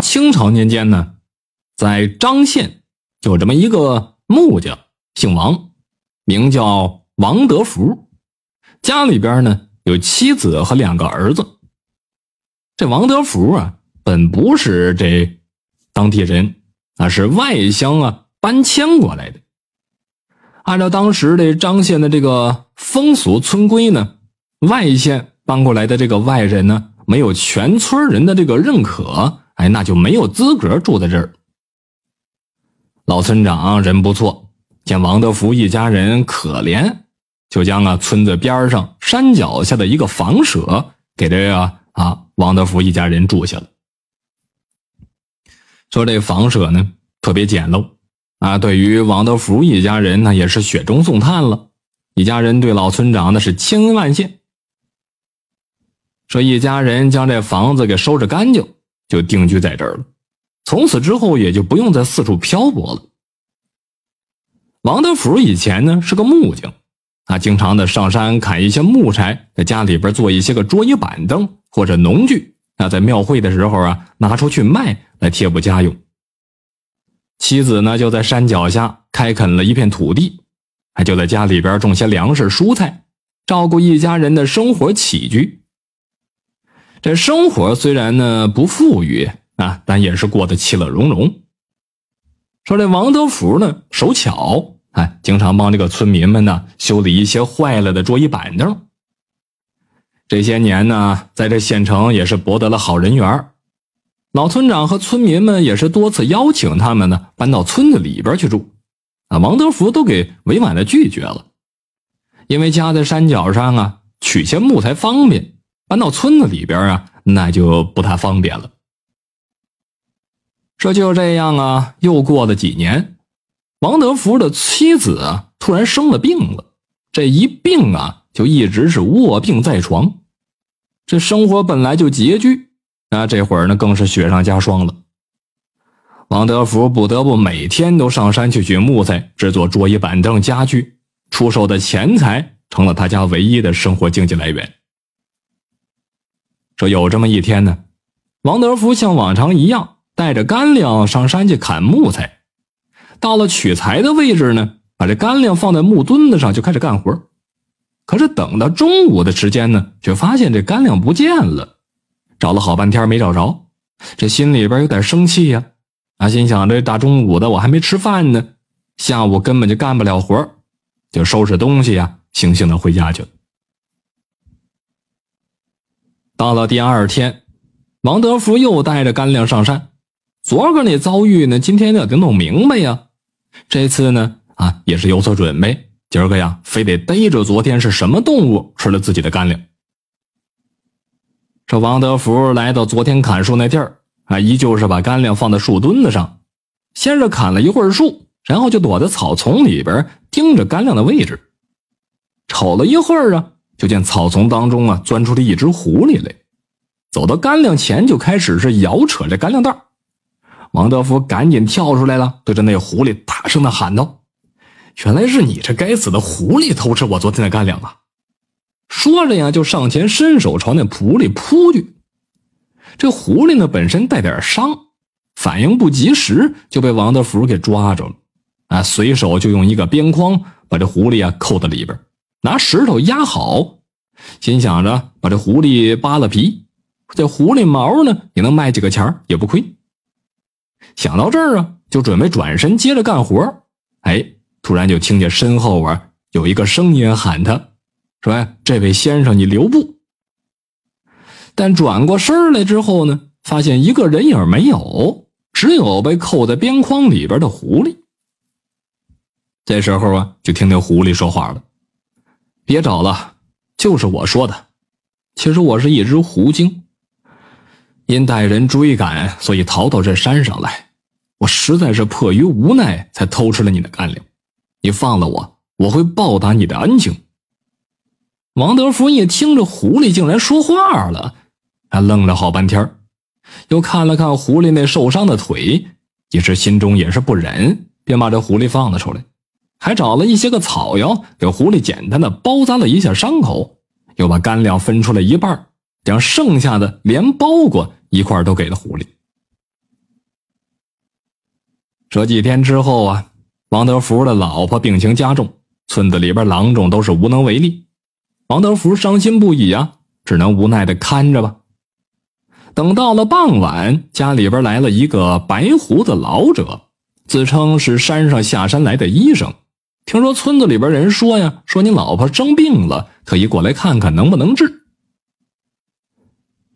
清朝年间呢，在张县有这么一个木匠，姓王，名叫王德福，家里边呢有妻子和两个儿子。这王德福啊，本不是这当地人，那是外乡啊搬迁过来的。按照当时的张县的这个风俗村规呢，外县搬过来的这个外人呢。没有全村人的这个认可，哎，那就没有资格住在这儿。老村长人不错，见王德福一家人可怜，就将啊村子边上山脚下的一个房舍给这个啊王德福一家人住下了。说这房舍呢特别简陋啊，对于王德福一家人呢也是雪中送炭了。一家人对老村长那是千恩万谢。说一家人将这房子给收拾干净，就定居在这儿了。从此之后，也就不用再四处漂泊了。王德福以前呢是个木匠，啊，经常的上山砍一些木柴，在家里边做一些个桌椅板凳或者农具，啊，在庙会的时候啊拿出去卖来贴补家用。妻子呢就在山脚下开垦了一片土地，还就在家里边种些粮食蔬菜，照顾一家人的生活起居。这生活虽然呢不富裕啊，但也是过得其乐融融。说这王德福呢手巧，哎，经常帮这个村民们呢修理一些坏了的桌椅板凳。这些年呢，在这县城也是博得了好人缘老村长和村民们也是多次邀请他们呢搬到村子里边去住，啊，王德福都给委婉的拒绝了，因为家在山脚上啊，取些木材方便。搬到村子里边啊，那就不太方便了。这就这样啊，又过了几年，王德福的妻子啊突然生了病了，这一病啊就一直是卧病在床。这生活本来就拮据，那，这会儿呢更是雪上加霜了。王德福不得不每天都上山去取木材，制作桌椅板凳家具，出售的钱财成了他家唯一的生活经济来源。有这么一天呢，王德福像往常一样带着干粮上山去砍木材。到了取材的位置呢，把这干粮放在木墩子上就开始干活。可是等到中午的时间呢，却发现这干粮不见了，找了好半天没找着，这心里边有点生气呀。啊，心想这大中午的我还没吃饭呢，下午根本就干不了活，就收拾东西呀，悻悻的回家去了。到了第二天，王德福又带着干粮上山。昨个那遭遇呢，今天得得弄明白呀。这次呢，啊，也是有所准备。今儿个呀，非得逮着昨天是什么动物吃了自己的干粮。这王德福来到昨天砍树那地儿，啊，依旧是把干粮放在树墩子上，先是砍了一会儿树，然后就躲在草丛里边盯着干粮的位置，瞅了一会儿啊。就见草丛当中啊，钻出了一只狐狸来，走到干粮前就开始是摇扯这干粮袋。王德福赶紧跳出来了，对着那狐狸大声的喊道：“原来是你这该死的狐狸偷吃我昨天的干粮啊！”说着呀，就上前伸手朝那狐狸扑去。这狐狸呢，本身带点伤，反应不及时，就被王德福给抓着了。啊，随手就用一个边框把这狐狸啊扣在里边。拿石头压好，心想着把这狐狸扒了皮，这狐狸毛呢也能卖几个钱也不亏。想到这儿啊，就准备转身接着干活。哎，突然就听见身后啊有一个声音喊他，说：“这位先生，你留步。”但转过身来之后呢，发现一个人影没有，只有被扣在边框里边的狐狸。这时候啊，就听见狐狸说话了。别找了，就是我说的。其实我是一只狐精，因带人追赶，所以逃到这山上来。我实在是迫于无奈，才偷吃了你的干粮。你放了我，我会报答你的恩情。王德福一听这狐狸竟然说话了，他愣了好半天，又看了看狐狸那受伤的腿，一时心中也是不忍，便把这狐狸放了出来。还找了一些个草药，给狐狸简单的包扎了一下伤口，又把干粮分出了一半，将剩下的连包裹一块都给了狐狸。这几天之后啊，王德福的老婆病情加重，村子里边郎中都是无能为力。王德福伤心不已啊，只能无奈的看着吧。等到了傍晚，家里边来了一个白胡子老者，自称是山上下山来的医生。听说村子里边人说呀，说你老婆生病了，特意过来看看能不能治。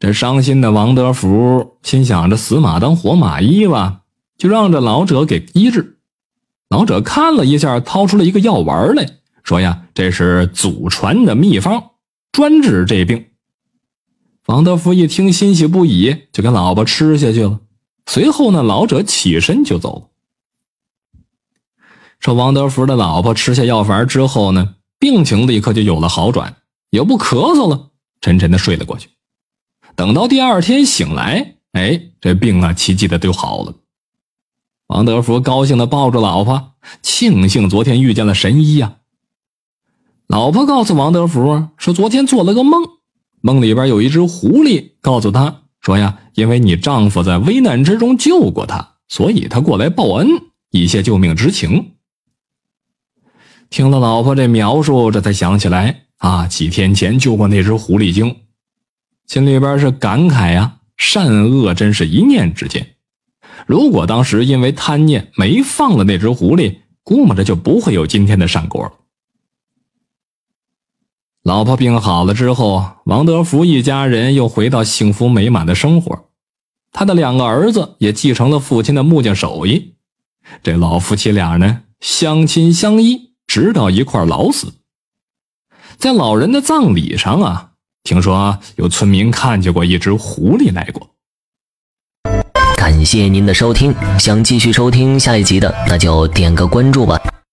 这伤心的王德福心想着死马当活马医吧，就让这老者给医治。老者看了一下，掏出了一个药丸来说呀：“这是祖传的秘方，专治这病。”王德福一听，欣喜不已，就给老婆吃下去了。随后呢，老者起身就走了。说王德福的老婆吃下药丸之后呢，病情立刻就有了好转，也不咳嗽了，沉沉的睡了过去。等到第二天醒来，哎，这病啊，奇迹的就好了。王德福高兴的抱住老婆，庆幸昨天遇见了神医呀。老婆告诉王德福说，昨天做了个梦，梦里边有一只狐狸告诉他说呀，因为你丈夫在危难之中救过他，所以他过来报恩，以谢救命之情。听了老婆这描述，这才想起来啊，几天前救过那只狐狸精，心里边是感慨呀，善恶真是一念之间。如果当时因为贪念没放了那只狐狸，估摸着就不会有今天的善果了。老婆病好了之后，王德福一家人又回到幸福美满的生活，他的两个儿子也继承了父亲的木匠手艺，这老夫妻俩呢，相亲相依。直到一块老死，在老人的葬礼上啊，听说有村民看见过一只狐狸来过。感谢您的收听，想继续收听下一集的，那就点个关注吧。